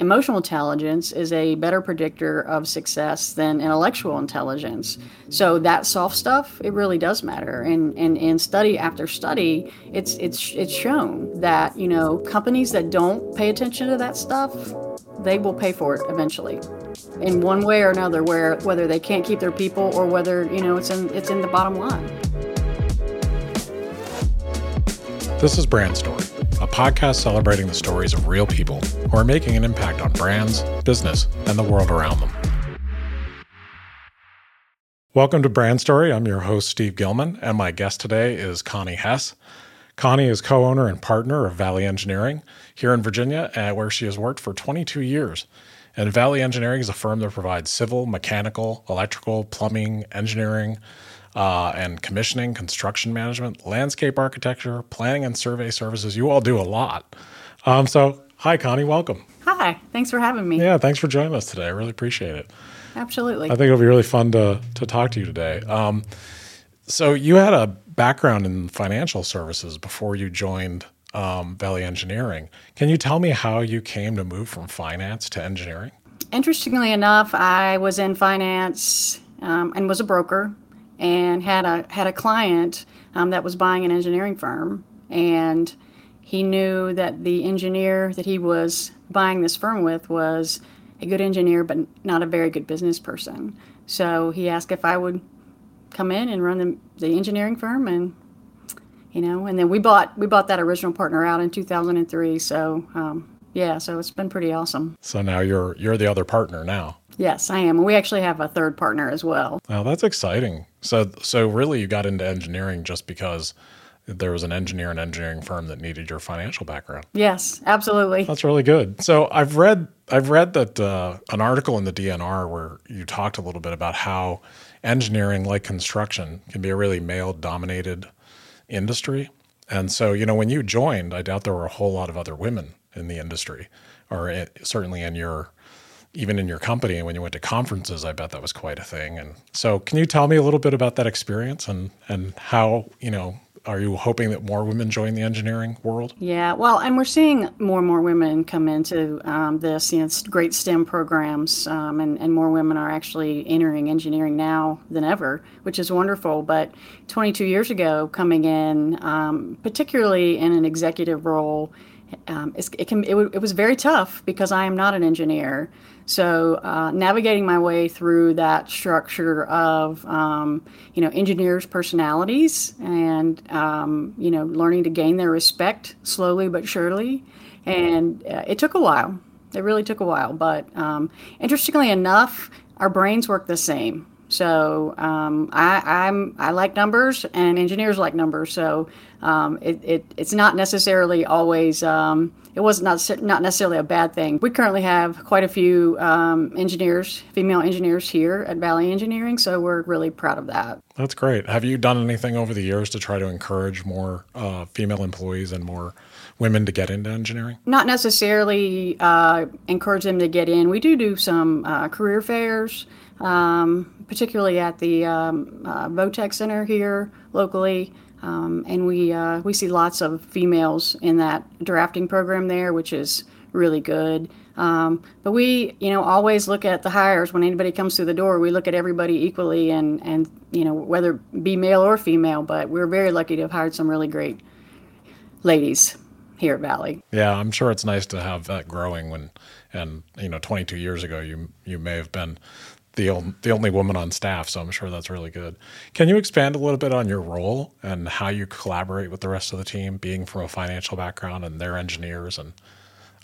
emotional intelligence is a better predictor of success than intellectual intelligence. So that soft stuff, it really does matter. And and in study after study, it's it's it's shown that, you know, companies that don't pay attention to that stuff, they will pay for it eventually. In one way or another, where whether they can't keep their people or whether, you know, it's in it's in the bottom line. This is Brand Story a podcast celebrating the stories of real people who are making an impact on brands, business, and the world around them. Welcome to Brand Story. I'm your host, Steve Gilman, and my guest today is Connie Hess. Connie is co owner and partner of Valley Engineering here in Virginia, uh, where she has worked for 22 years. And Valley Engineering is a firm that provides civil, mechanical, electrical, plumbing, engineering, uh, and commissioning, construction management, landscape architecture, planning and survey services. You all do a lot. Um, so, hi, Connie, welcome. Hi, thanks for having me. Yeah, thanks for joining us today. I really appreciate it. Absolutely. I think it'll be really fun to, to talk to you today. Um, so, you had a background in financial services before you joined um, Valley Engineering. Can you tell me how you came to move from finance to engineering? Interestingly enough, I was in finance um, and was a broker and had a had a client um, that was buying an engineering firm, and he knew that the engineer that he was buying this firm with was a good engineer, but not a very good business person. So he asked if I would come in and run the, the engineering firm, and you know, and then we bought we bought that original partner out in 2003. So um, yeah, so it's been pretty awesome. So now you're you're the other partner now. Yes, I am. We actually have a third partner as well. Oh, that's exciting. So, so really, you got into engineering just because there was an engineer and engineering firm that needed your financial background. Yes, absolutely. That's really good. So, I've read I've read that uh, an article in the DNR where you talked a little bit about how engineering, like construction, can be a really male-dominated industry. And so, you know, when you joined, I doubt there were a whole lot of other women in the industry, or it, certainly in your even in your company and when you went to conferences i bet that was quite a thing. And so can you tell me a little bit about that experience and and how you know are you hoping that more women join the engineering world? Yeah well and we're seeing more and more women come into um, this you know it's great stem programs um, and, and more women are actually entering engineering now than ever which is wonderful. But 22 years ago coming in um, particularly in an executive role um, it, can, it, it was very tough because I am not an engineer. So uh, navigating my way through that structure of um, you know engineers' personalities and um, you know learning to gain their respect slowly but surely, and uh, it took a while. It really took a while, but um, interestingly enough, our brains work the same. So um, I, I'm I like numbers, and engineers like numbers. So um, it, it, it's not necessarily always um, it was not not necessarily a bad thing. We currently have quite a few um, engineers, female engineers here at Valley Engineering, so we're really proud of that. That's great. Have you done anything over the years to try to encourage more uh, female employees and more women to get into engineering? Not necessarily uh, encourage them to get in. We do do some uh, career fairs um, particularly at the um, uh, Votech Center here locally. Um, and we uh, we see lots of females in that drafting program there, which is really good. Um, but we, you know, always look at the hires when anybody comes through the door. We look at everybody equally, and and you know whether be male or female. But we're very lucky to have hired some really great ladies here at Valley. Yeah, I'm sure it's nice to have that growing when, and you know, 22 years ago, you you may have been the only, the only woman on staff, so I'm sure that's really good. Can you expand a little bit on your role and how you collaborate with the rest of the team, being from a financial background and they're engineers, and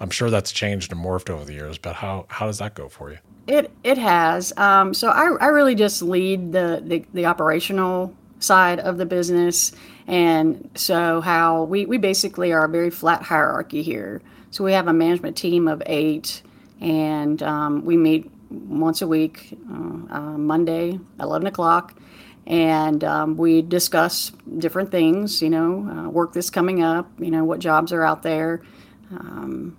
I'm sure that's changed and morphed over the years. But how how does that go for you? It it has. Um, so I, I really just lead the, the the operational side of the business, and so how we we basically are a very flat hierarchy here. So we have a management team of eight, and um, we meet once a week, uh, uh, Monday, 11 o'clock. And um, we discuss different things, you know, uh, work that's coming up, you know, what jobs are out there, um,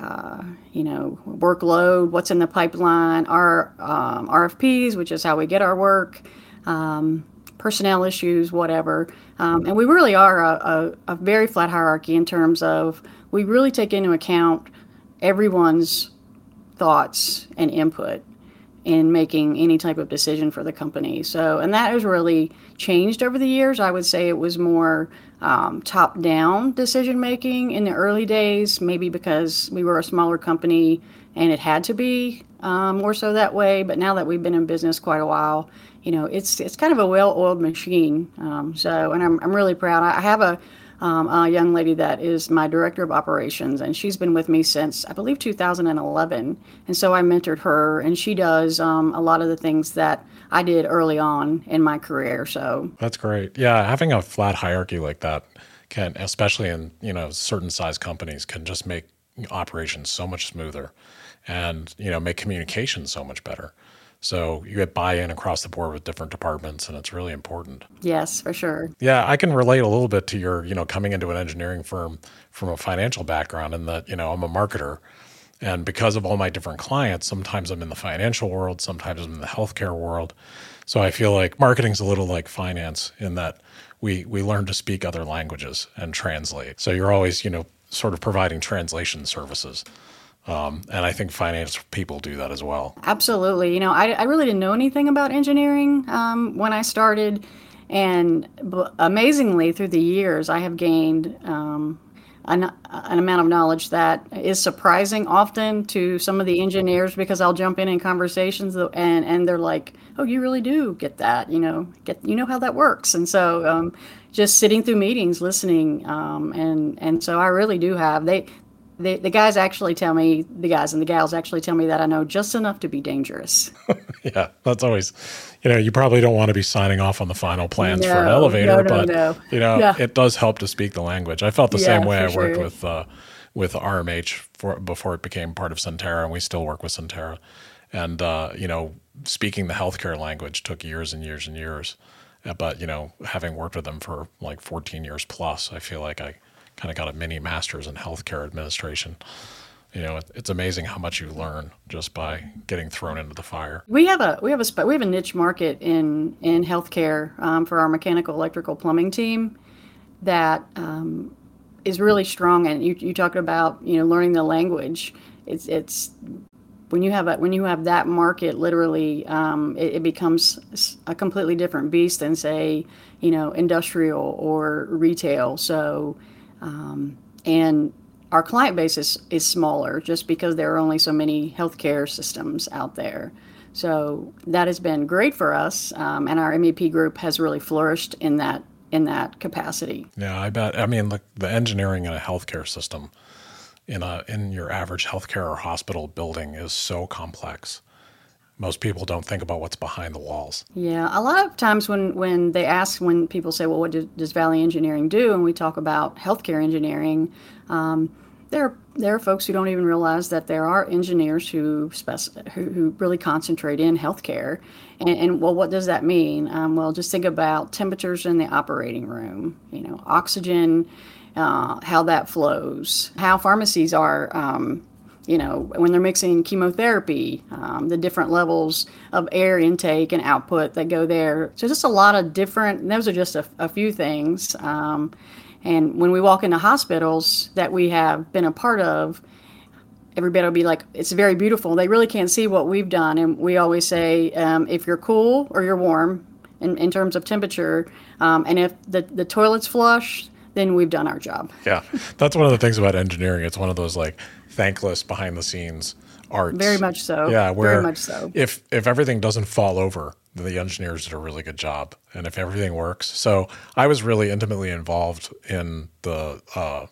uh, you know, workload, what's in the pipeline, our um, RFPs, which is how we get our work, um, personnel issues, whatever. Um, and we really are a, a, a very flat hierarchy in terms of we really take into account everyone's thoughts and input in making any type of decision for the company. So, and that has really changed over the years. I would say it was more um, top down decision making in the early days, maybe because we were a smaller company and it had to be um, more so that way. But now that we've been in business quite a while, you know, it's it's kind of a well oiled machine. Um, so, and I'm, I'm really proud. I have a um, a young lady that is my director of operations, and she's been with me since I believe 2011. And so I mentored her, and she does um, a lot of the things that I did early on in my career. So that's great. Yeah, having a flat hierarchy like that can, especially in you know certain size companies, can just make operations so much smoother, and you know make communication so much better. So you get buy-in across the board with different departments, and it's really important. Yes, for sure. Yeah, I can relate a little bit to your, you know, coming into an engineering firm from a financial background, in that you know I'm a marketer, and because of all my different clients, sometimes I'm in the financial world, sometimes I'm in the healthcare world. So I feel like marketing's a little like finance in that we we learn to speak other languages and translate. So you're always, you know, sort of providing translation services. Um, and I think finance people do that as well. Absolutely. You know, I, I really didn't know anything about engineering um, when I started. And b- amazingly, through the years, I have gained um, an, an, amount of knowledge that is surprising often to some of the engineers because I'll jump in in conversations and, and they're like, oh, you really do get that, you know, get, you know how that works. And so, um, just sitting through meetings, listening, um, and and so I really do have they the, the guys actually tell me, the guys and the gals actually tell me that I know just enough to be dangerous. yeah, that's always, you know, you probably don't want to be signing off on the final plans no, for an elevator, no, no, but you know, yeah. it does help to speak the language. I felt the yeah, same way I sure. worked with uh, with RMH for before it became part of Sentara, and we still work with Sentara. And uh, you know, speaking the healthcare language took years and years and years. But you know, having worked with them for like 14 years plus, I feel like I kind of got a mini master's in healthcare administration. You know, it's amazing how much you learn just by getting thrown into the fire. We have a we have a we have a niche market in in healthcare um, for our mechanical, electrical, plumbing team that um, is really strong. And you you talked about you know learning the language. It's it's when you have a, when you have that market literally um, it, it, becomes a completely different beast than say you know industrial or retail so um, and our client base is, is smaller just because there are only so many healthcare systems out there. So that has been great for us, um, and our MEP group has really flourished in that in that capacity. Yeah, I bet. I mean, the, the engineering in a healthcare system, in a in your average healthcare or hospital building, is so complex most people don't think about what's behind the walls. Yeah, a lot of times when, when they ask, when people say, well, what do, does Valley Engineering do? And we talk about healthcare engineering, um, there, there are folks who don't even realize that there are engineers who, spec- who, who really concentrate in healthcare. And, and well, what does that mean? Um, well, just think about temperatures in the operating room, you know, oxygen, uh, how that flows, how pharmacies are. Um, you know, when they're mixing chemotherapy, um, the different levels of air intake and output that go there. So just a lot of different, those are just a, a few things. Um, and when we walk into hospitals that we have been a part of, everybody will be like, it's very beautiful. They really can't see what we've done. And we always say, um, if you're cool or you're warm in, in terms of temperature, um, and if the, the toilet's flush, then we've done our job. Yeah. That's one of the things about engineering. It's one of those like thankless behind the scenes arts. Very much so. Yeah, where very much so. If if everything doesn't fall over, then the engineers did a really good job, and if everything works, so I was really intimately involved in the uh,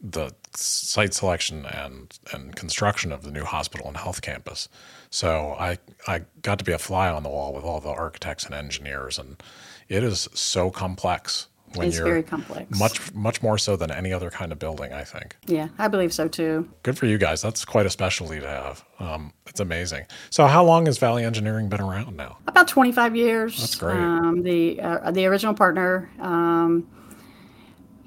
the site selection and and construction of the new hospital and health campus. So I I got to be a fly on the wall with all the architects and engineers, and it is so complex when it's very complex. Much much more so than any other kind of building, I think. Yeah, I believe so too. Good for you guys. That's quite a specialty to have. Um, it's amazing. So, how long has Valley Engineering been around now? About 25 years. That's great. Um, the uh, the original partner. Um,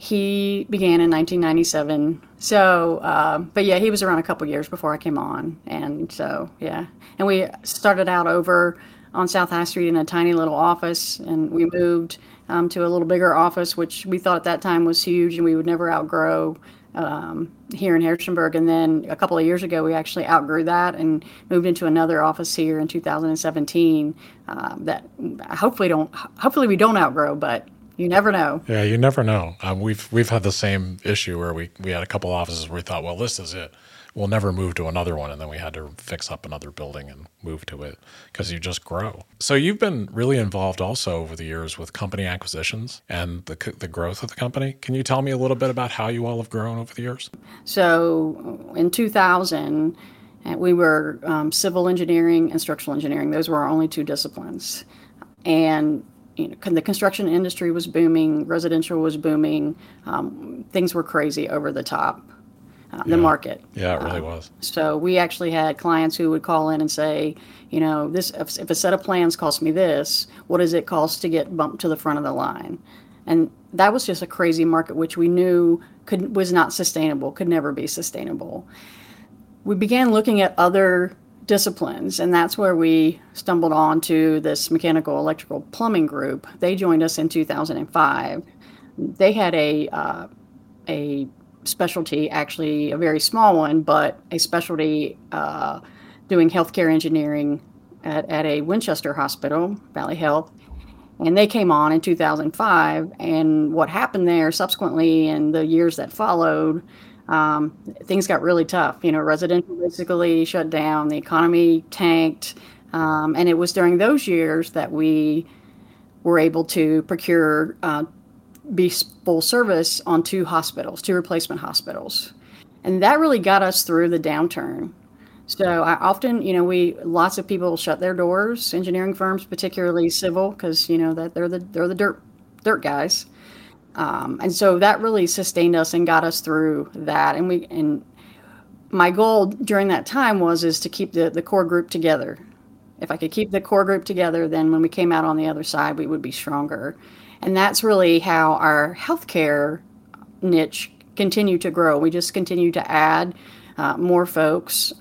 he began in 1997. So, uh, but yeah, he was around a couple years before I came on, and so yeah, and we started out over on South High Street in a tiny little office, and we moved um, to a little bigger office, which we thought at that time was huge and we would never outgrow. um, here in Harrisonburg. And then a couple of years ago, we actually outgrew that and moved into another office here in 2017. Um, that hopefully don't hopefully we don't outgrow, but you never know. Yeah, you never know. Um, we've we've had the same issue where we we had a couple offices where we thought, well, this is it. We'll never move to another one, and then we had to fix up another building and move to it because you just grow. So you've been really involved also over the years with company acquisitions and the the growth of the company. Can you tell me a little bit about how you all have grown over the years? So in 2000. Uh, we were um, civil engineering and structural engineering. Those were our only two disciplines. And you know, the construction industry was booming, residential was booming. Um, things were crazy over the top. Uh, the market. Yeah, it really uh, was. So we actually had clients who would call in and say, you know, this if, if, a set of plans cost me this, what does it cost to get bumped to the front of the line? And that was just a crazy market, which we knew could was not sustainable, could never be sustainable. We began looking at other disciplines, and that's where we stumbled onto this mechanical, electrical, plumbing group. They joined us in 2005. They had a uh, a specialty, actually a very small one, but a specialty uh, doing healthcare engineering at, at a Winchester hospital, Valley Health. And they came on in 2005. And what happened there subsequently in the years that followed um, things got really tough. You know, residential basically shut down, the economy tanked, um, and it was during those years that we were able to procure uh, be full service on two hospitals, two replacement hospitals, and that really got us through the downturn. So I often, you know, we lots of people shut their doors, engineering firms, particularly civil, because you know that they're the they're the dirt dirt guys. Um, and so that really sustained us and got us through that. And we and my goal during that time was is to keep the, the core group together. If I could keep the core group together, then when we came out on the other side, we would be stronger. And that's really how our healthcare niche continued to grow. We just continued to add uh, more folks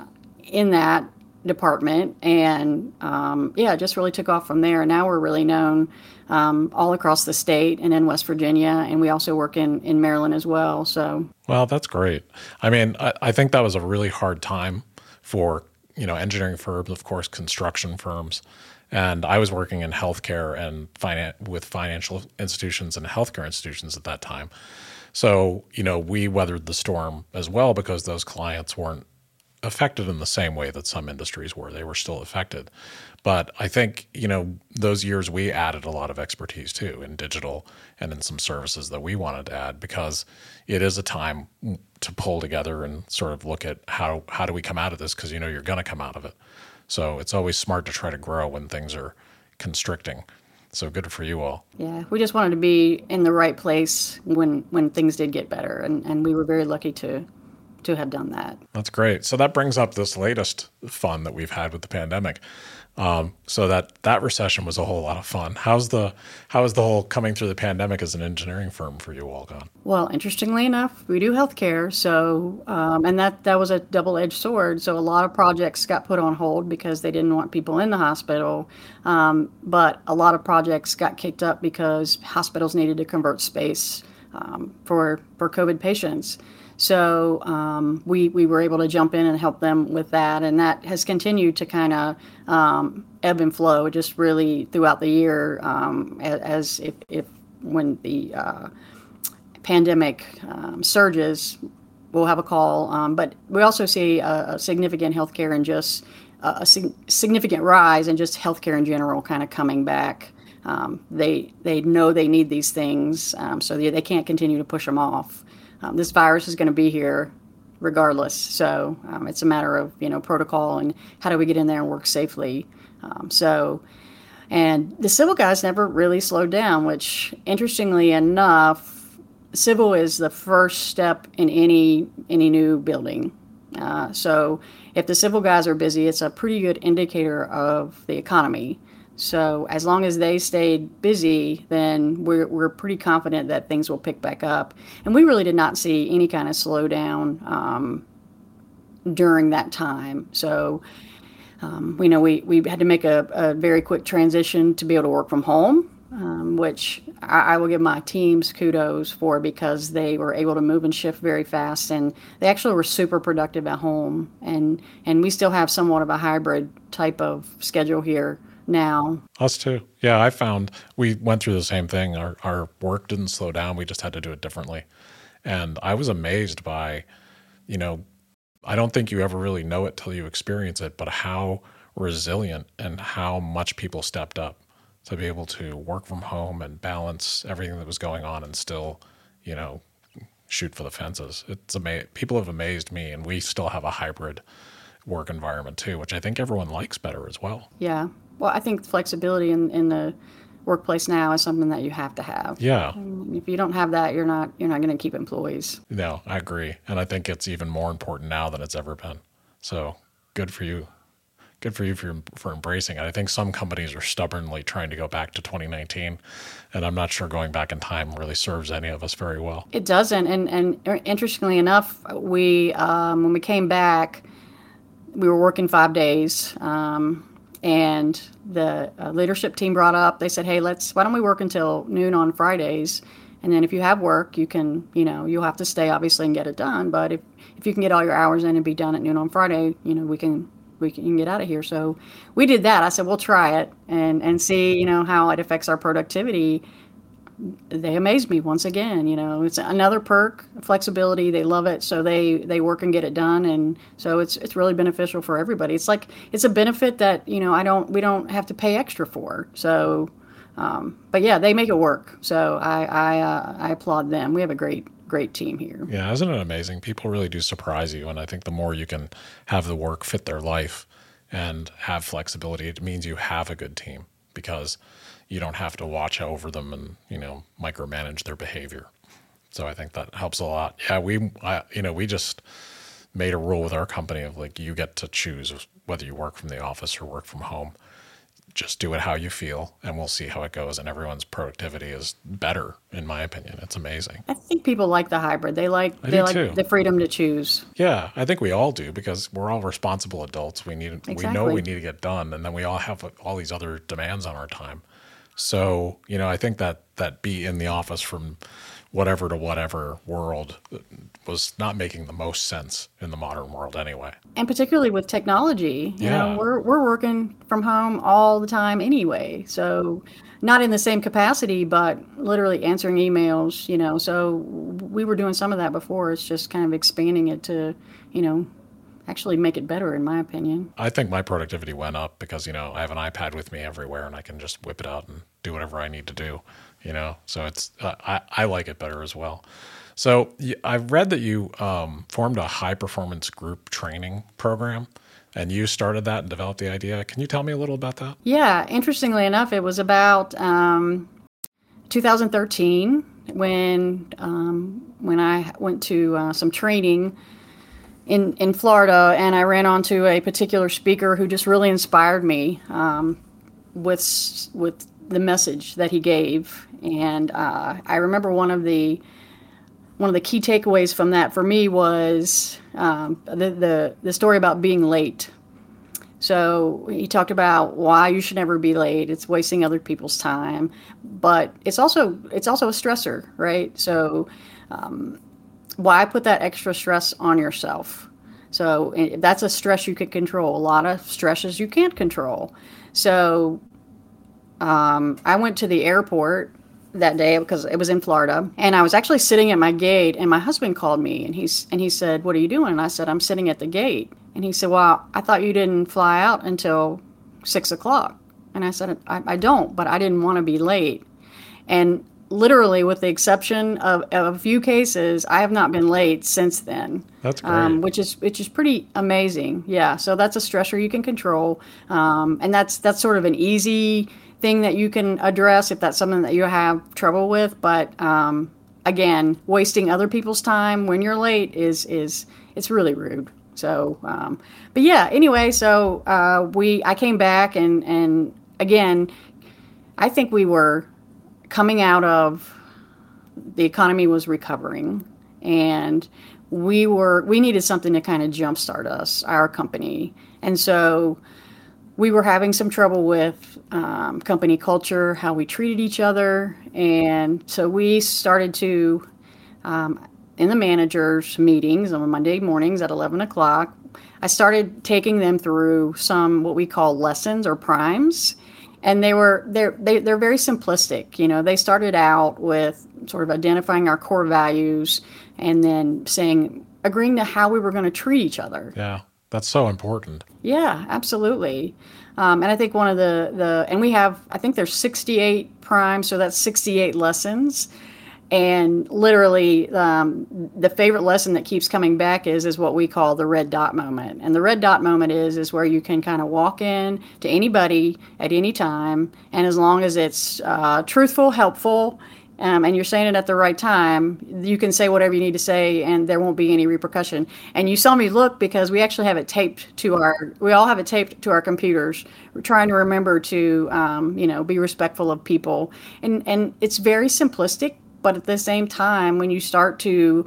in that department, and um, yeah, just really took off from there. And now we're really known um, all across the state and in West Virginia, and we also work in in Maryland as well. So, well, that's great. I mean, I, I think that was a really hard time for you know engineering firms, of course, construction firms. And I was working in healthcare and finan- with financial institutions and healthcare institutions at that time. So, you know, we weathered the storm as well because those clients weren't affected in the same way that some industries were. They were still affected. But I think, you know, those years we added a lot of expertise too in digital and in some services that we wanted to add because it is a time to pull together and sort of look at how how do we come out of this because you know you're going to come out of it. So it's always smart to try to grow when things are constricting. So good for you all. Yeah, we just wanted to be in the right place when when things did get better, and and we were very lucky to to have done that. That's great. So that brings up this latest fun that we've had with the pandemic. Um, so that that recession was a whole lot of fun. How's the how is the whole coming through the pandemic as an engineering firm for you all gone? Well, interestingly enough, we do healthcare, so um, and that that was a double edged sword. So a lot of projects got put on hold because they didn't want people in the hospital, um, but a lot of projects got kicked up because hospitals needed to convert space um, for for COVID patients. So um, we we were able to jump in and help them with that, and that has continued to kind of um, ebb and flow just really throughout the year um, as, as, if, if when the uh, pandemic um, surges, we'll have a call. Um, but we also see a, a significant healthcare and just a, a significant rise in just healthcare in general, kind of coming back. Um, they they know they need these things, so they, they can't continue to push them off um, this virus is going to be here regardless. So um, it's a matter of you know protocol and how do we get in there and work safely. Um, so, and the civil guys never really slowed down, which interestingly enough, civil is the first step in any any new building. Uh, so if the civil guys are busy, it's a pretty good indicator of the economy. So as long as they stayed busy, then we're, we're pretty confident that things will pick back up. And we really did not see any kind of slowdown um, during that time. So um, we know we, we had to make a, a, very quick transition to be able to work from home. um, which I, I, will give my teams kudos for because they were able to move and shift very fast, and they actually were super productive at home. And and we still have somewhat of a hybrid type of schedule here now. Us too. Yeah, I found we went through the same thing. Our our work didn't slow down. We just had to do it differently, and I was amazed by, you know, I don't think you ever really know it till you experience it, but how resilient and how much people stepped up to be able to work from home and balance everything that was going on and still, you know, shoot for the fences. It's amazing. People have amazed me, and we still have a hybrid work environment too, which I think everyone likes better as well. Yeah. Well, I think flexibility in, in the workplace now is something that you have to have. Yeah. If you don't have that, you're not you're not going to keep employees. No, I agree, and I think it's even more important now than it's ever been. So good for you good for you for for embracing it. I think some companies are stubbornly trying to go back to 2019, and I'm not sure going back in time really serves any of us very well. It doesn't, and and interestingly enough, we um, when we came back, we were working five days. Um, and the uh, leadership team brought up, they said, "Hey, let's why don't we work until noon on Fridays, and then if you have work, you can, you know, you'll have to stay obviously and get it done. But if if you can get all your hours in and be done at noon on Friday, you know, we can we can get out of here. So we did that. I said, we'll try it and, and see, you know, how it affects our productivity. They amaze me once again. You know, it's another perk, flexibility. They love it, so they they work and get it done, and so it's it's really beneficial for everybody. It's like it's a benefit that you know I don't we don't have to pay extra for. So, um, but yeah, they make it work. So I I, uh, I applaud them. We have a great great team here. Yeah, isn't it amazing? People really do surprise you, and I think the more you can have the work fit their life and have flexibility, it means you have a good team because you don't have to watch over them and you know micromanage their behavior. So I think that helps a lot. Yeah, we I, you know we just made a rule with our company of like you get to choose whether you work from the office or work from home. Just do it how you feel and we'll see how it goes. And everyone's productivity is better in my opinion. It's amazing. I think people like the hybrid. They like I they like too. the freedom to choose. Yeah i think we all do because we're all responsible adults. We need exactly. we know we need to get done. And then we all have all these other demands on our time so you know i think that that be in the office from whatever to whatever world was not making the most sense in the modern world anyway. And particularly with technology, you yeah. know, we're we're working from home all the time anyway. So not in the same capacity, but literally answering emails, you know. So we were doing some of that before. It's just kind of expanding it to, you know, actually make it better in my opinion. I think my productivity went up because, you know, I have an iPad with me everywhere and I can just whip it out and do whatever I need to do you know? So it's uh, I, I like it better as well. So i've read that you um, formed a high performance group training program and you started that and developed the idea. Can you tell me a little about that? Yeah interestingly enough it was about um, 2013 when um, when i went to uh, some training in, in Florida, and I ran onto a particular speaker who just really inspired me um, with with the message that he gave. And uh, I remember one of the one of the key takeaways from that for me was um, the, the the story about being late. So he talked about why you should never be late. It's wasting other people's time, but it's also it's also a stressor, right? So um, why put that extra stress on yourself? So that's a stress you can control. A lot of stresses you can't control. So um, I went to the airport that day because it was in Florida, and I was actually sitting at my gate, and my husband called me, and he's and he said, "What are you doing?" And I said, "I'm sitting at the gate." And he said, "Well, I thought you didn't fly out until six o'clock." And I said, I, I don't, but I didn't want to be late." And literally, with the exception of, of, a few cases, I have not been late since then. That's great. Um, which is which is pretty amazing. Yeah. So that's a stressor you can control, um, and that's that's sort of an easy thing that you can address if that's something that you have trouble with. But um, again, wasting other people's time when you're late is is it's really rude. So, um, but yeah. Anyway, so uh, we I came back and and again, I think we were coming out of the economy was recovering and we were we needed something to kind of jumpstart us our company. And so we were having some trouble with um, company culture, how we treated each other, and so we started to, um, in the managers' meetings on Monday mornings at eleven o'clock, I started taking them through some what we call lessons or primes, and they were they're they, they're very simplistic. You know, they started out with sort of identifying our core values, and then saying agreeing to how we were going to treat each other. Yeah. That's so important. Yeah, absolutely. Um, and I think one of the the and we have I think there's 68 primes, so that's 68 lessons. And literally, um, the favorite lesson that keeps coming back is is what we call the red dot moment. And the red dot moment is is where you can kind of walk in to anybody at any time, and as long as it's uh, truthful, helpful, um, and you're saying it at the right time, you can say whatever you need to say, and there won't be any repercussion. And you saw me look because we actually have it taped to our. We all have it taped to our computers. We're trying to remember to, um, you know, be respectful of people, and and it's very simplistic, but at the same time, when you start to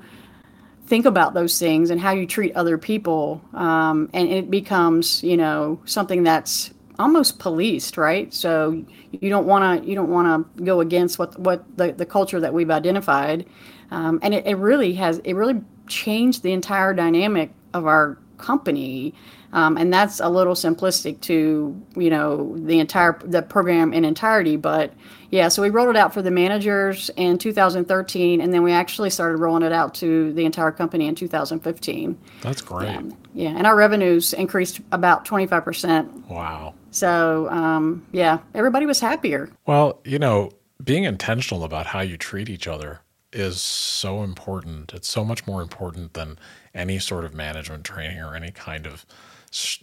think about those things and how you treat other people, um, and it becomes, you know, something that's almost policed, right? So you don't want to you don't want to go against what what the, the culture that we've identified, um, and it, it really has it really changed the entire dynamic of our company. Um, and that's a little simplistic to you know the entire the program in entirety but yeah so we rolled it out for the managers in 2013 and then we actually started rolling it out to the entire company in 2015 that's great. Yeah and our revenues increased about 25% wow. So um, yeah everybody was happier. Well you know being intentional about how you treat each other is so important. It's so much more important than any sort of management training or any kind of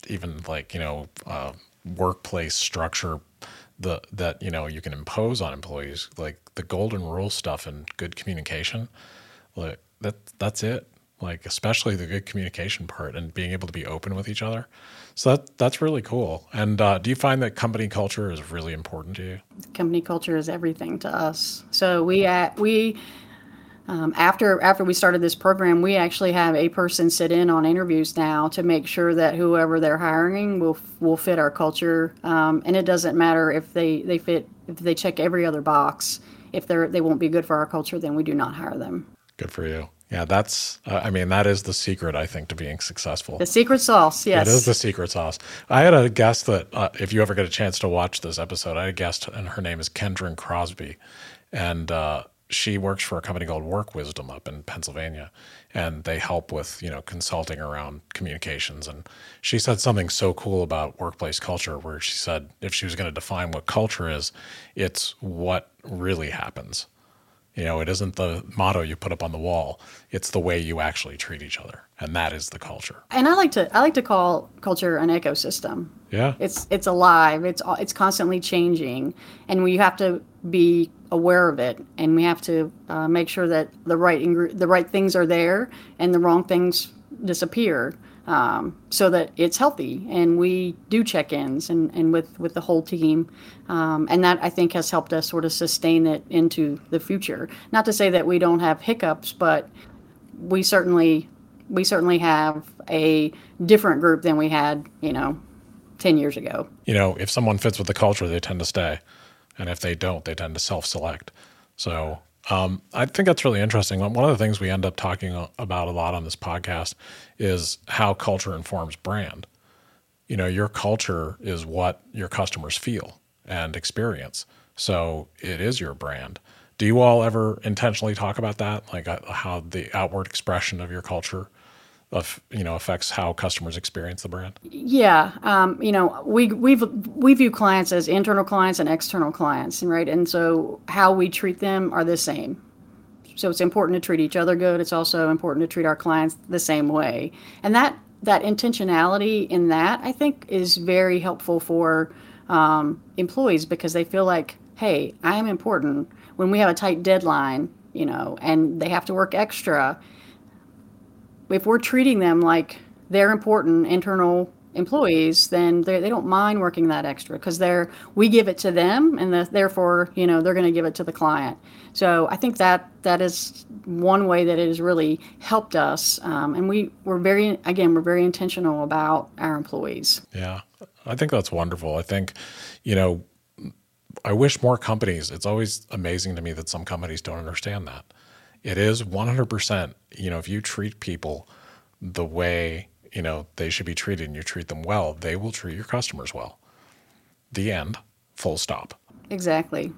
even like you know uh, workplace structure the that you know you can impose on employees like the golden rule stuff and good communication like that that's it. Like especially the good communication part and being able to be open with each other. So that that's really cool. And uh, do you find that company culture is really important to you? Company culture is everything to us. So we at we um, after after we started this program, we actually have a person sit in on interviews now to make sure that whoever they're hiring will will fit our culture. Um, and it doesn't matter if they, they fit if they check every other box. If they're they won't be good for our culture, then we do not hire them. Good for you. Yeah, that's. Uh, I mean, that is the secret, I think, to being successful. The secret sauce, yes. It is the secret sauce. I had a guest that, uh, if you ever get a chance to watch this episode, I had a guest, and her name is Kendra Crosby, and uh, she works for a company called Work Wisdom up in Pennsylvania, and they help with you know consulting around communications. And she said something so cool about workplace culture, where she said if she was going to define what culture is, it's what really happens. You know, it isn't the motto you put up on the wall; it's the way you actually treat each other, and that is the culture. And I like to I like to call culture an ecosystem. Yeah, it's it's alive. It's it's constantly changing, and we have to be aware of it, and we have to uh, make sure that the right ingre- the right things are there and the wrong things disappear, um, so that it's healthy. And we do check-ins and, and with with the whole team, um, and that I think has helped us sort of sustain it into the future. Not to say that we don't have hiccups, but we certainly we certainly have a different group than we had, you know, 10 years ago. You know, if someone fits with the culture, they tend to stay and if they don't, they tend to self-select. So um, I think that's really interesting. One of the things we end up talking about a lot on this podcast is how culture informs brand. You know, your culture is what your customers feel and experience. So it is your brand. Do you all ever intentionally talk about that, like uh, how the outward expression of your culture of you know affects how customers experience the brand? Yeah, um, you know we we we view clients as internal clients and external clients, and right? And so how we treat them are the same. So it's important to treat each other good. It's also important to treat our clients the same way, and that that intentionality in that I think is very helpful for um, employees because they feel like, hey, I am important. When we have a tight deadline, you know, and they have to work extra if we're treating them like they're important internal employees, then they, they don't mind working that extra because they're we give it to them, and the, therefore you know they're going to give it to the client. So I think that that is one way that it has really helped us, um, and we we're very again we're very intentional about our employees. Yeah, I think that's wonderful. I think you know I wish more companies. It's always amazing to me that some companies don't understand that. It is 100%, you know, if you treat people the way you know they should be treated and you treat them well they will treat your customers well. The end full stop. Exactly.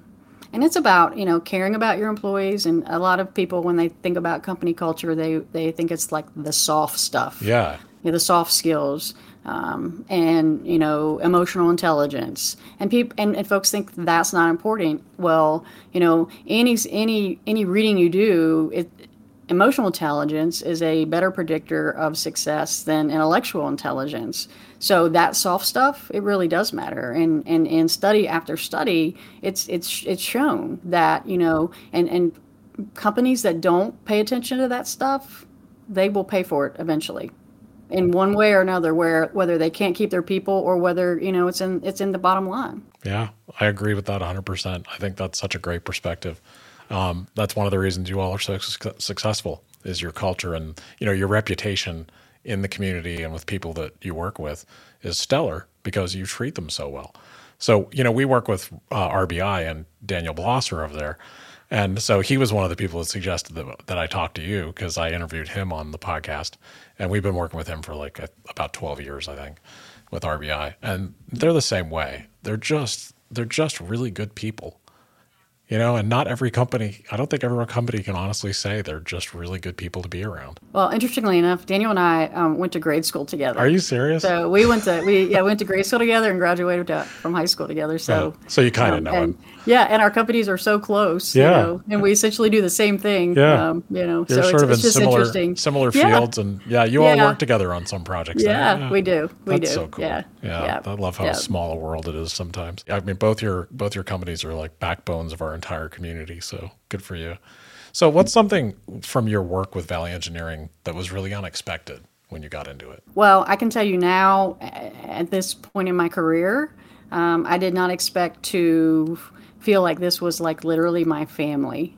And it's about you know caring about your employees and a lot of people when they think about company culture they they think it's like the soft stuff. Yeah you know, the soft skills um, and you know emotional intelligence and people and, and folks think that's not important well you know any any any reading you do it emotional intelligence is a better predictor of success than intellectual intelligence. So that soft stuff, it really does matter. And and in study after study, it's it's it's shown that, you know, and and companies that don't pay attention to that stuff, they will pay for it eventually. In one way or another, where whether they can't keep their people or whether, you know, it's in it's in the bottom line. Yeah, I agree with that 100%. I think that's such a great perspective. Um, that's one of the reasons you all are so su- successful is your culture and you know your reputation in the community and with people that you work with is stellar because you treat them so well. So you know we work with uh, RBI and Daniel Blosser over there, and so he was one of the people that suggested that, that I talk to you because I interviewed him on the podcast, and we've been working with him for like a, about twelve years, I think, with RBI, and they're the same way. They're just they're just really good people you know, and not every company, I don't think every company can honestly say they're just really good people to be around. Well, interestingly enough, Daniel and I um, went to grade school together. Are you serious? So we went to, we yeah, went to grade school together and graduated to, from high school together. So, yeah. so you kind of um, know and, him. Yeah. And our companies are so close, yeah. You know, and we essentially do the same thing. Yeah. Um, you know, You're so sort it's, of it's in just similar, interesting. similar fields. Yeah. And yeah, you all work together on some projects. Yeah, yeah, we do. We That's do. so cool. Yeah. Yeah. I love how small a world it is sometimes. I mean, both your, both your companies are like backbones of our entire community. So good for you. So, what's something from your work with Valley Engineering that was really unexpected when you got into it? Well, I can tell you now, at this point in my career, um, I did not expect to feel like this was like literally my family.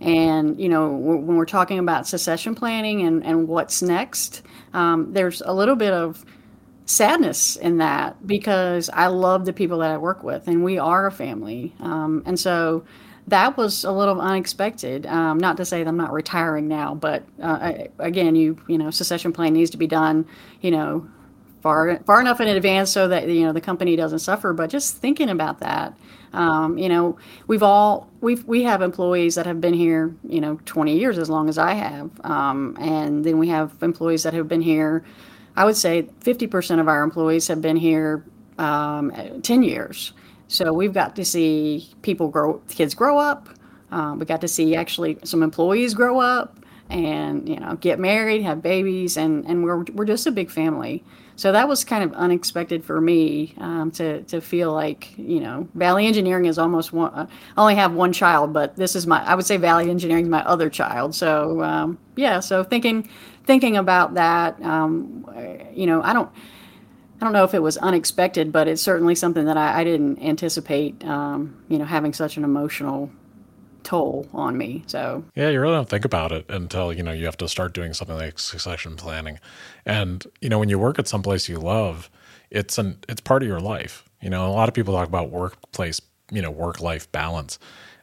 And, you know, when we're talking about succession planning and, and what's next, um, there's a little bit of sadness in that because I love the people that I work with and we are a family. Um, and so that was a little unexpected. Um, not to say that I'm not retiring now, but uh, I, again, you you know, succession plan needs to be done, you know, far far enough in advance so that you know the company doesn't suffer. But just thinking about that, um, you know, we've all we've we have employees that have been here, you know, 20 years as long as I have, um, and then we have employees that have been here. I would say 50% of our employees have been here um, 10 years. So we've got to see people grow, kids grow up. Um, we got to see actually some employees grow up and you know get married, have babies, and and we're we're just a big family. So that was kind of unexpected for me um, to to feel like you know Valley Engineering is almost one. Uh, I only have one child, but this is my I would say Valley Engineering is my other child. So um, yeah, so thinking thinking about that, um, you know, I don't. I don't know if it was unexpected, but it's certainly something that I, I didn't anticipate. Um, you know, having such an emotional toll on me. So yeah, you really don't think about it until you know you have to start doing something like succession planning, and you know when you work at some place you love, it's an it's part of your life. You know, a lot of people talk about workplace, you know, work life balance,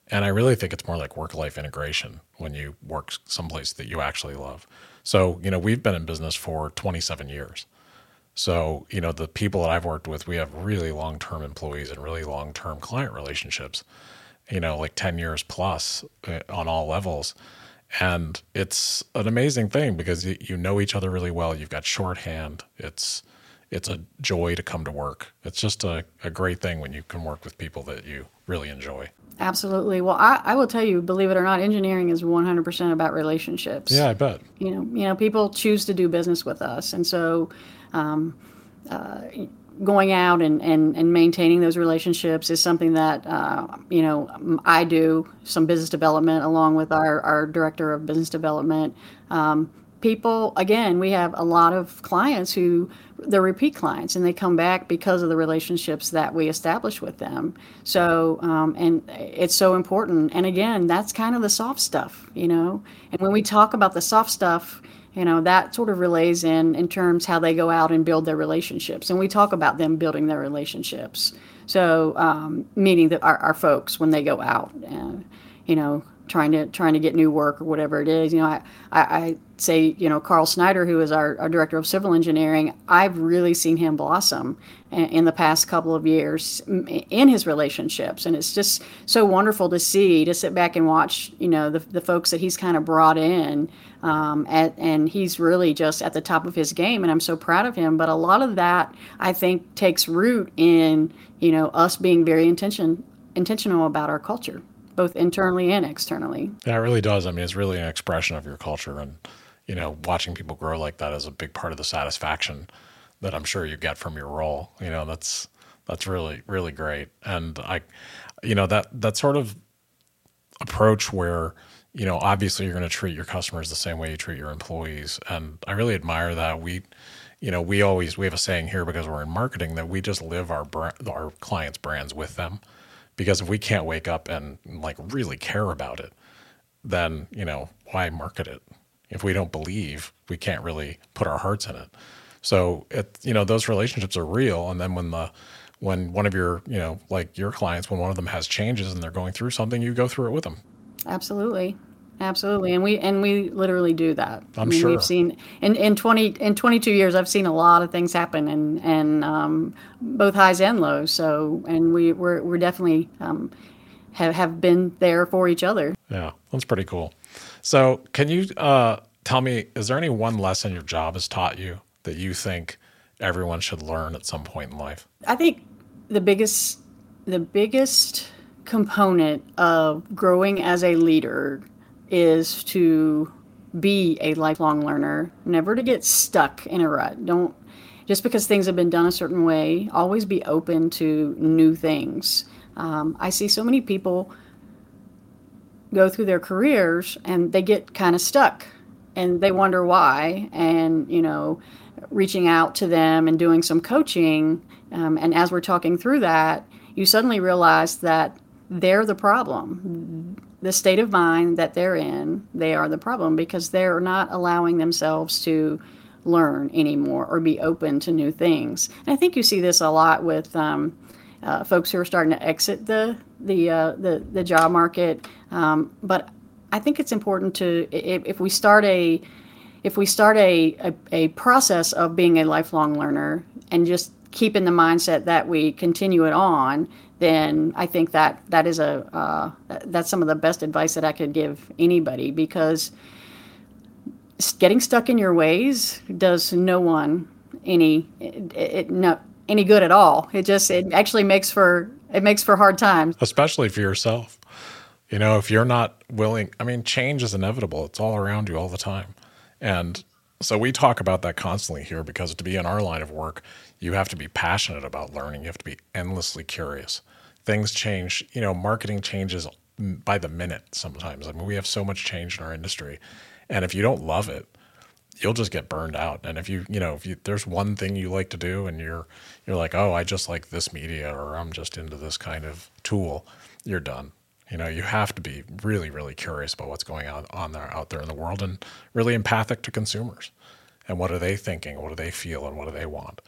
and I really think it's more like work life integration when you work someplace that you actually love. So you know, we've been in business for 27 years. So, you know, the people that I've worked with, we have really long term employees and really long term client relationships, you know, like 10 years plus uh, on all levels. And it's an amazing thing because you know each other really well. You've got shorthand. It's, it's a joy to come to work. It's just a, a great thing when you can work with people that you really enjoy. Absolutely. Well, I, I will tell you, believe it or not, engineering is 100% about relationships. Yeah, I bet. You know, you know, people choose to do business with us, and so um, uh, going out and, and, and maintaining those relationships is something that uh, you know I do some business development along with our, our director of business development. Um, people again we have a lot of clients who they're repeat clients and they come back because of the relationships that we establish with them. So um, and it's so important. And again that's kind of the soft stuff you know? And when we talk about the soft stuff you know that sort of relays in in terms how they go out and build their relationships and we talk about them building their relationships so um, meeting the, our, our folks when they go out and you know trying to trying to get new work or whatever it is. You know, I, I, I say, you know, Carl Snyder, who is our, our director of civil engineering, I've really seen him blossom in, in the past couple of years in his relationships. And it's just so wonderful to see, to sit back and watch, you know, the, the folks that he's kind of brought in. Um, at, and he's really just at the top of his game, and I'm so proud of him. But a lot of that, I think, takes root in, you know, us being very intention, intentional about our culture both internally and externally. Yeah, it really does. I mean, it's really an expression of your culture, and you know, watching people grow like that is a big part of the satisfaction that I'm sure you get from your role. You know, that's that's really really great, and I, you know, that that sort of approach where you know obviously you're going to treat your customers the same way you treat your employees, and I really admire that. We you know, we always we have a saying here because we're in marketing that we just live our our clients' brands with them. Because if we can't wake up and like really care about it then you know why market it? If we don't believe we can't really put our hearts in it. So it you know those relationships are real and then when the when one of your you know like your clients when one of them has changes and they're going through something you go through it with them absolutely Absolutely, and we and we literally do that. I'm I mean, sure we've seen in, in twenty in twenty two years. I've seen a lot of things happen, and and um, both highs and lows. So, and we we're we're definitely um, have have been there for each other. Yeah, that's pretty cool. So, can you uh, tell me? Is there any one lesson your job has taught you that you think everyone should learn at some point in life? I think the biggest the biggest component of growing as a leader is to be a lifelong learner, never to get stuck in a rut. Don't just because things have been done a certain way, always be open to new things. Um, I see so many people go through their careers and they get kind of stuck and they wonder why. And, you know, reaching out to them and doing some coaching. Um, and as we're talking through that, you suddenly realize that they're the problem the state of mind that they're in, they are the problem because they're not allowing themselves to learn anymore or be open to new things. And I think you see this a lot with um, uh, folks who are starting to exit the the uh, the, the job market. Um, but I think it's important to if, if we start a if we start a, a, a process of being a lifelong learner and just keep in the mindset that we continue it on then I think that that is a uh, that's some of the best advice that I could give anybody because getting stuck in your ways does no one any it, it, no any good at all. It just it actually makes for it makes for hard times, especially for yourself. You know, if you're not willing, I mean, change is inevitable. It's all around you all the time, and so we talk about that constantly here because to be in our line of work, you have to be passionate about learning. You have to be endlessly curious. Things change, you know, marketing changes by the minute sometimes. I mean, we have so much change in our industry. And if you don't love it, you'll just get burned out. And if you, you know, if you, there's one thing you like to do and you're, you're like, oh, I just like this media or I'm just into this kind of tool, you're done. You know, you have to be really, really curious about what's going on, on there out there in the world and really empathic to consumers. And what are they thinking? What do they feel? And what do they want?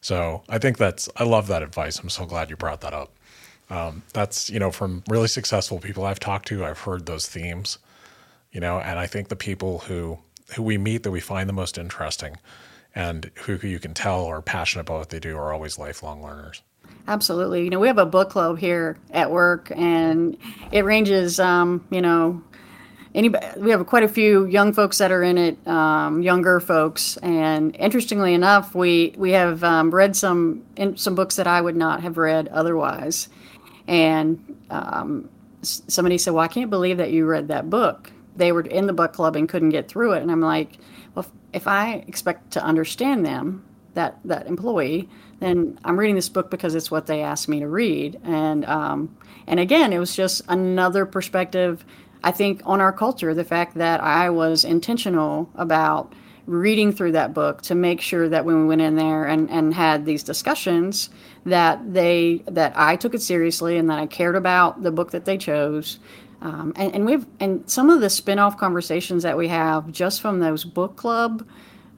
So I think that's I love that advice. I'm so glad you brought that up. Um, that's you know from really successful people I've talked to, I've heard those themes. You know, and I think the people who who we meet that we find the most interesting and who you can tell are passionate about what they do are always lifelong learners. Absolutely. You know, we have a book club here at work, and it ranges, um, you know, anybody. We have quite a few young folks that are in it, um, younger folks, and interestingly enough, we we have um, read some in, some books that I would not have read otherwise. And um, somebody said, "Well, I can't believe that you read that book." They were in the book club and couldn't get through it, and I'm like, "Well, if I expect to understand them, that that employee, then I'm reading this book because it's what they asked me to read. And um, and again, it was just another perspective I think on our culture, the fact that I was intentional about reading through that book to make sure that when we went in there and, and had these discussions that they that I took it seriously and that I cared about the book that they chose. Um, and, and we've and some of the spin-off conversations that we have just from those book club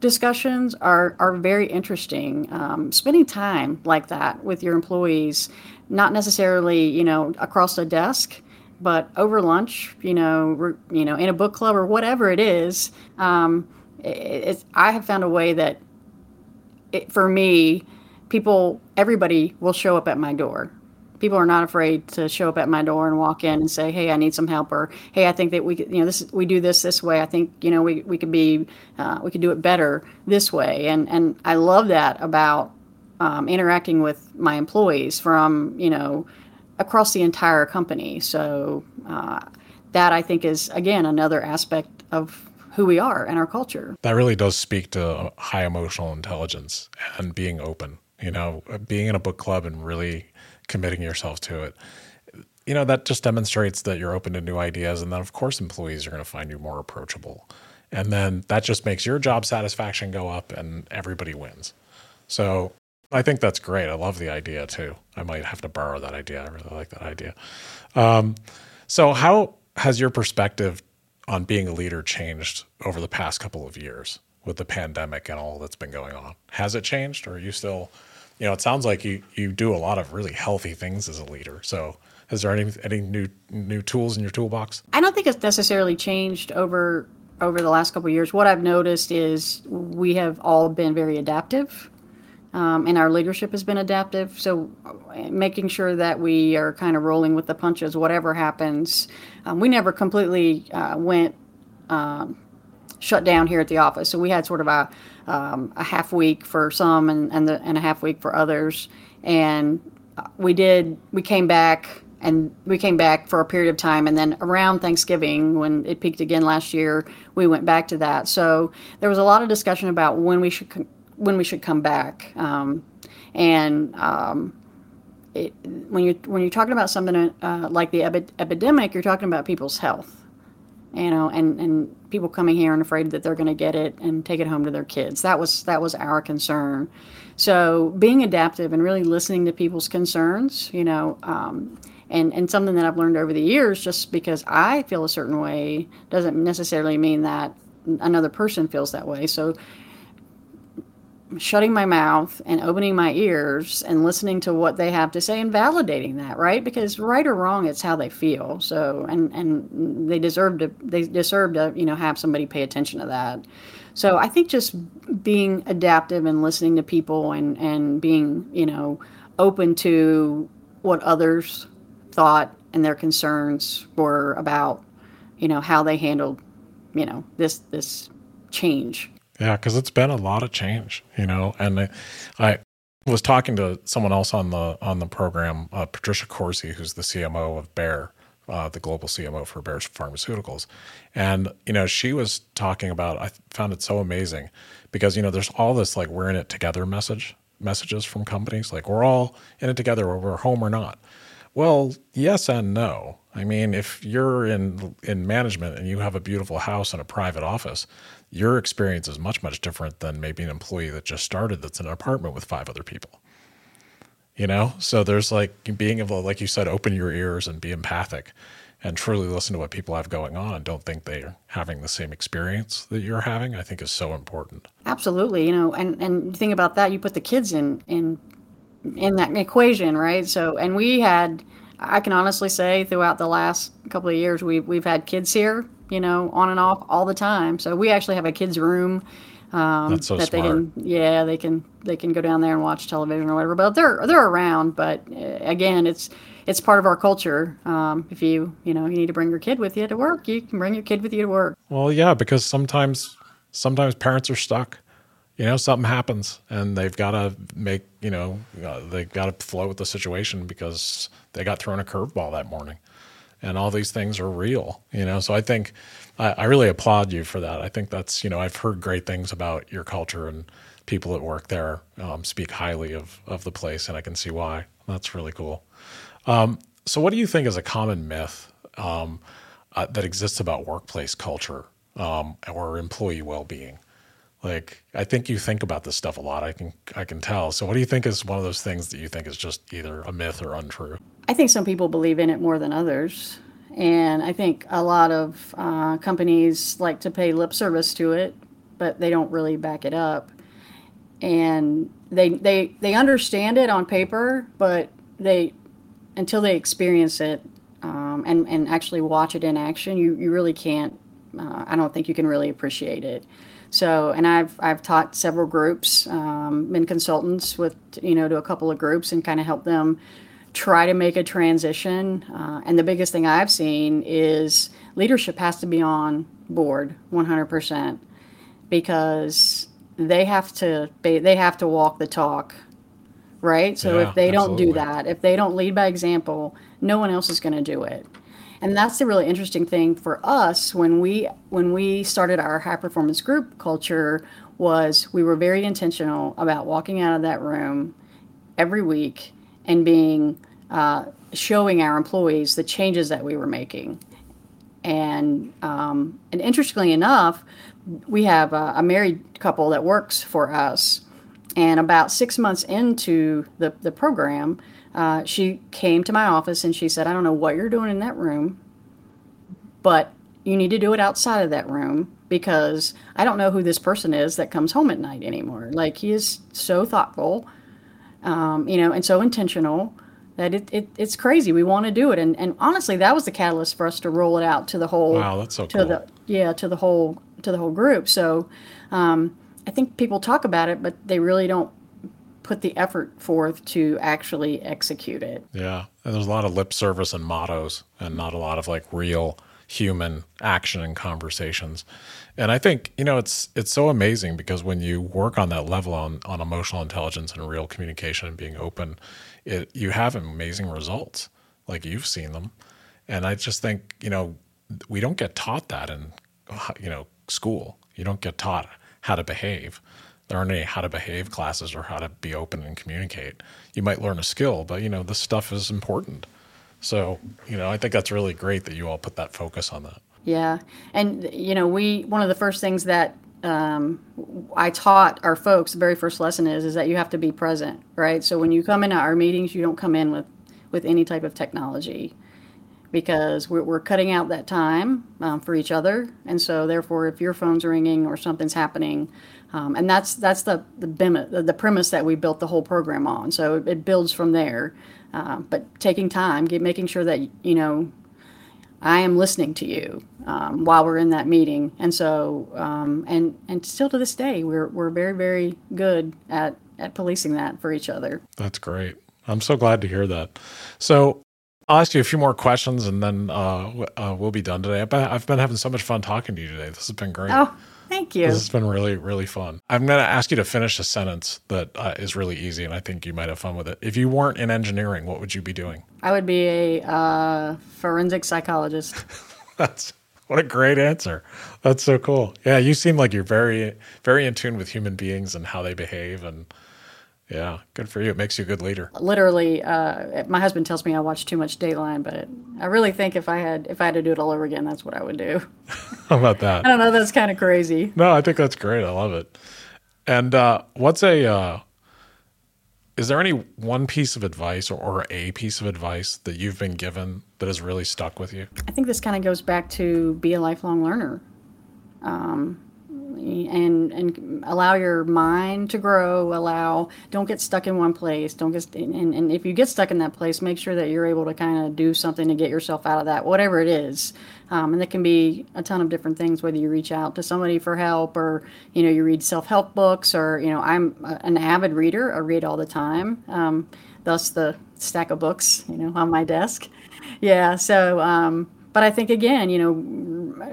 discussions are are very interesting. Um, spending time like that with your employees, not necessarily you know across a desk, but over lunch, you know, you know, in a book club or whatever it is. Um, it, I have found a way that, it, for me, people, everybody will show up at my door. People are not afraid to show up at my door and walk in and say, "Hey, I need some help," or "Hey, I think that we you know, this we do this this way. I think you know we, we could be uh, we could do it better this way." And and I love that about um, interacting with my employees from you know across the entire company. So uh, that I think is again another aspect of who we are and our culture. That really does speak to high emotional intelligence and being open. You know, being in a book club and really committing yourself to it. You know, that just demonstrates that you're open to new ideas. And then, of course, employees are going to find you more approachable. And then that just makes your job satisfaction go up and everybody wins. So I think that's great. I love the idea too. I might have to borrow that idea. I really like that idea. Um, so, how has your perspective on being a leader changed over the past couple of years with the pandemic and all that's been going on? Has it changed, or are you still, you know, it sounds like you you do a lot of really healthy things as a leader. So, is there any any new new tools in your toolbox? I don't think it's necessarily changed over over the last couple of years. What I've noticed is we have all been very adaptive. Um, and our leadership has been adaptive. So, making sure that we are kind of rolling with the punches, whatever happens, um, we never completely uh, went um, shut down here at the office. So we had sort of a, um, a half week for some and and, the, and a half week for others. And uh, we did we came back and we came back for a period of time and then around thanksgiving when it peaked again last year we went back to that so there was a lot of discussion about when we should when we should come back um, and um, it, when you when you're talking about something uh, like the epi- epidemic, you're talking about people's health, you know, and and people coming here and afraid that they're going to get it and take it home to their kids. That was that was our concern. So being adaptive and really listening to people's concerns, you know. Um, and, and something that I've learned over the years, just because I feel a certain way doesn't necessarily mean that another person feels that way. So shutting my mouth and opening my ears and listening to what they have to say and validating that right? Because right or wrong it's how they feel. So and and they deserve to they deserve to you know have somebody pay attention to that. So i think just being adaptive and listening to people and and being you know open to what others thought and their concerns were about you know how they handled you know this this change yeah, because it's been a lot of change, you know. And I, I, was talking to someone else on the on the program, uh, Patricia Corsi, who's the CMO of Bayer, uh, the global CMO for Bayer Pharmaceuticals, and you know she was talking about. I found it so amazing because you know there's all this like we're in it together message messages from companies like we're all in it together, whether we're home or not. Well, yes and no. I mean, if you're in in management and you have a beautiful house and a private office, your experience is much much different than maybe an employee that just started that's in an apartment with five other people. You know? So there's like being able like you said open your ears and be empathic and truly listen to what people have going on and don't think they're having the same experience that you're having i think is so important. Absolutely you know and and think about that you put the kids in in in that equation right? So and we had i can honestly say throughout the last couple of years we've we've had kids here you know, on and off all the time. So we actually have a kids' room um, so that smart. they can, yeah, they can they can go down there and watch television or whatever. But they're they're around. But uh, again, it's it's part of our culture. Um, if you you know you need to bring your kid with you to work, you can bring your kid with you to work. Well, yeah, because sometimes sometimes parents are stuck. You know, something happens and they've got to make you know uh, they've got to flow with the situation because they got thrown a curveball that morning and all these things are real, you know. So I think I, I, really applaud you for that. I think that's you know I've heard great things about your culture and people that work there um, speak highly of of the place, and I can see why. That's really cool. Um, so what do you think is a common myth um, uh, that exists about workplace culture um, or employee well-being. Like I think you think about this stuff a lot. I can I can tell. So what do you think is one of those things that you think is just either a myth or untrue? I think some people believe in it more than others. And I think a lot of uh, companies like to pay lip service to it, but they don't really back it up. And they they they understand it on paper, but they until they experience it um, and and actually watch it in action, you you really can't. Uh, I don't think you can really appreciate it. So, and I've I've taught several groups, um, been consultants with you know to a couple of groups, and kind of help them try to make a transition. Uh, and the biggest thing I've seen is leadership has to be on board 100% because they have to they have to walk the talk right? So yeah, if they don't do that if they don't lead by example no one else is going to do it and that's the really interesting thing for us when we when we started our high performance group culture was we were very intentional about walking out of that room every week and being uh, showing our employees the changes that we were making. And um, and interestingly enough we have a, a married couple that works for us. And about six months into the, the program uh, she came to my office and she said, I don't know what you're doing in that room, but you need to do it outside of that room because I don't know who this person is that comes home at night anymore. Like he is so thoughtful, um, you know, and so intentional that it, it it's crazy. We want to do it, and and honestly, that was the catalyst for us to roll it out to the whole. Wow, that's so to cool. The, yeah, to the whole to the whole group. So, um, I think people talk about it, but they really don't put the effort forth to actually execute it. Yeah. And there's a lot of lip service and mottos and not a lot of like real human action and conversations. And I think, you know, it's it's so amazing because when you work on that level on, on emotional intelligence and real communication and being open, it you have amazing results. Like you've seen them. And I just think, you know, we don't get taught that in you know, school. You don't get taught how to behave there aren't any how to behave classes or how to be open and communicate. You might learn a skill, but you know this stuff is important. So you know I think that's really great that you all put that focus on that. Yeah, and you know we one of the first things that um, I taught our folks the very first lesson is is that you have to be present, right? So when you come into our meetings, you don't come in with with any type of technology because we're, we're cutting out that time um, for each other, and so therefore, if your phone's ringing or something's happening, um, and that's that's the the, BIM, the premise that we built the whole program on. So it, it builds from there, uh, but taking time, get, making sure that you know I am listening to you um, while we're in that meeting, and so um, and and still to this day, we're we're very very good at at policing that for each other. That's great. I'm so glad to hear that. So I'll ask you a few more questions, and then uh, uh, we'll be done today. I've been having so much fun talking to you today. This has been great. Oh, Thank you. This has been really, really fun. I'm going to ask you to finish a sentence that uh, is really easy, and I think you might have fun with it. If you weren't in engineering, what would you be doing? I would be a uh, forensic psychologist. That's what a great answer. That's so cool. Yeah, you seem like you're very, very in tune with human beings and how they behave, and yeah, good for you. It makes you a good leader. Literally, uh, my husband tells me I watch too much Dateline, but I really think if I had if I had to do it all over again, that's what I would do. How about that? I don't know. That's kind of crazy. No, I think that's great. I love it. And uh, what's a uh, is there any one piece of advice or, or a piece of advice that you've been given that has really stuck with you? I think this kind of goes back to be a lifelong learner. Um, and and allow your mind to grow allow don't get stuck in one place don't get and, and if you get stuck in that place make sure that you're able to kind of do something to get yourself out of that whatever it is. Um, and that can be a ton of different things whether you reach out to somebody for help or you know you read self-help books or you know i'm an avid reader. I read all the time um, thus the stack of books you know on my desk. Yeah so um, but I think again, you know,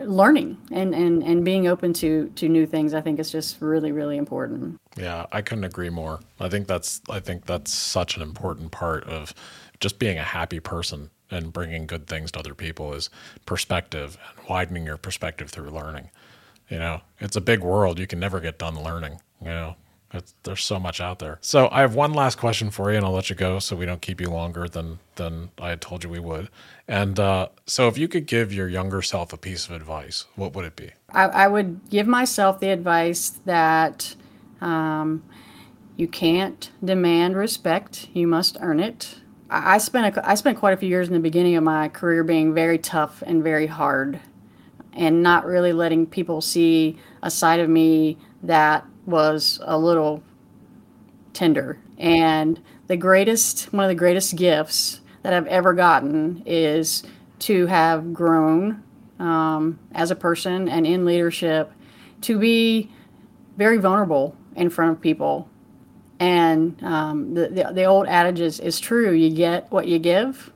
learning and, and, and being open to to new things, I think is just really really important. Yeah, I couldn't agree more. I think that's I think that's such an important part of just being a happy person and bringing good things to other people is perspective and widening your perspective through learning. You know, it's a big world. You can never get done learning. You know, It's, there's so much out there. So I have one last question for you, and I'll let you go so we don't keep you longer than than I had told you we would. And uh, so, if you could give your younger self a piece of advice, what would it be? I, I would give myself the advice that um, you can't demand respect; you must earn it. I, I spent a, I spent quite a few years in the beginning of my career being very tough and very hard, and not really letting people see a side of me that was a little tender. And the greatest, one of the greatest gifts that I've ever gotten is to have grown um, as a person and in leadership to be very vulnerable in front of people. And um, the, the, the old adage is, is true you get what you give.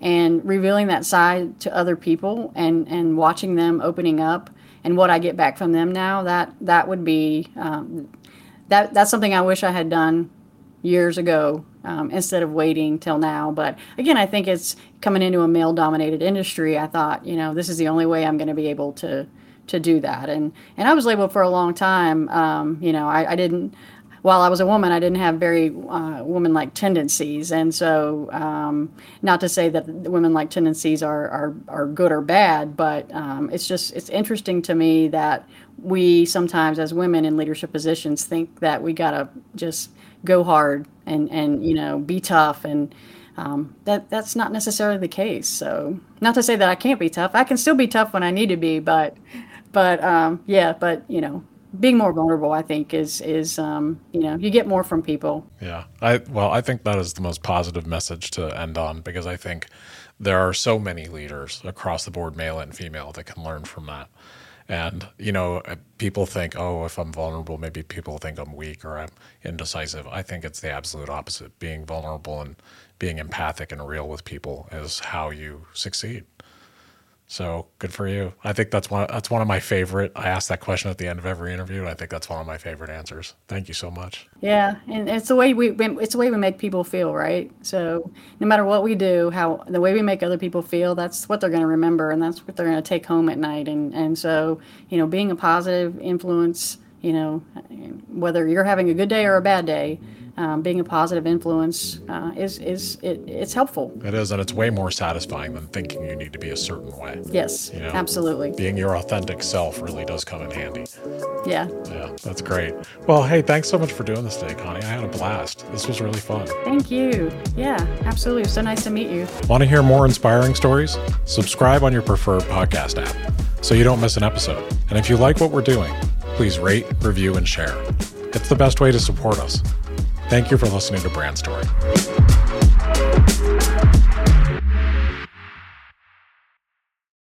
And revealing that side to other people and, and watching them opening up and what I get back from them now, that that would be um, that that's something I wish I had done years ago um, instead of waiting till now. But again, I think it's coming into a male-dominated industry. I thought, you know, this is the only way I'm going to be able to to do that. And and I was labeled for a long time. Um, you know, I, I didn't while I was a woman, I didn't have very uh, woman-like tendencies, and so um, not to say that women-like tendencies are, are are good or bad, but um, it's just it's interesting to me that we sometimes, as women in leadership positions, think that we gotta just go hard and and you know be tough and. Um, that that's not necessarily the case. So, not to say that I can't be tough. I can still be tough when I need to be, but, but um, yeah, but you know, being more vulnerable, I think, is is um, you know you get more from people. Yeah, I well, I think that is the most positive message to end on because I think there are so many leaders across the board, male and female, that can learn from that. And you know, uh, people think, oh, if I'm vulnerable, maybe people think I'm weak or I'm indecisive. I think it's the absolute opposite. Being vulnerable and being empathic and real with people is how you succeed. So good for you. I think that's one. That's one of my favorite. I ask that question at the end of every interview, I think that's one of my favorite answers. Thank you so much. Yeah, and it's the way we it's the way we make people feel, right? So no matter what we do, how the way we make other people feel, that's what they're going to remember, and that's what they're going to take home at night. And and so you know, being a positive influence, you know, whether you're having a good day or a bad day um, being a positive influence uh, is is it, it's helpful. It is, and it's way more satisfying than thinking you need to be a certain way. Yes, you know, absolutely. Being your authentic self really does come in handy. Yeah. Yeah, that's great. Well, hey, thanks so much for doing this today, Connie. I had a blast. This was really fun. Thank you. Yeah, absolutely. So nice to meet you. Want to hear more inspiring stories? Subscribe on your preferred podcast app so you don't miss an episode. And if you like what we're doing, please rate, review, and share. It's the best way to support us. Thank you for listening to Brand Story.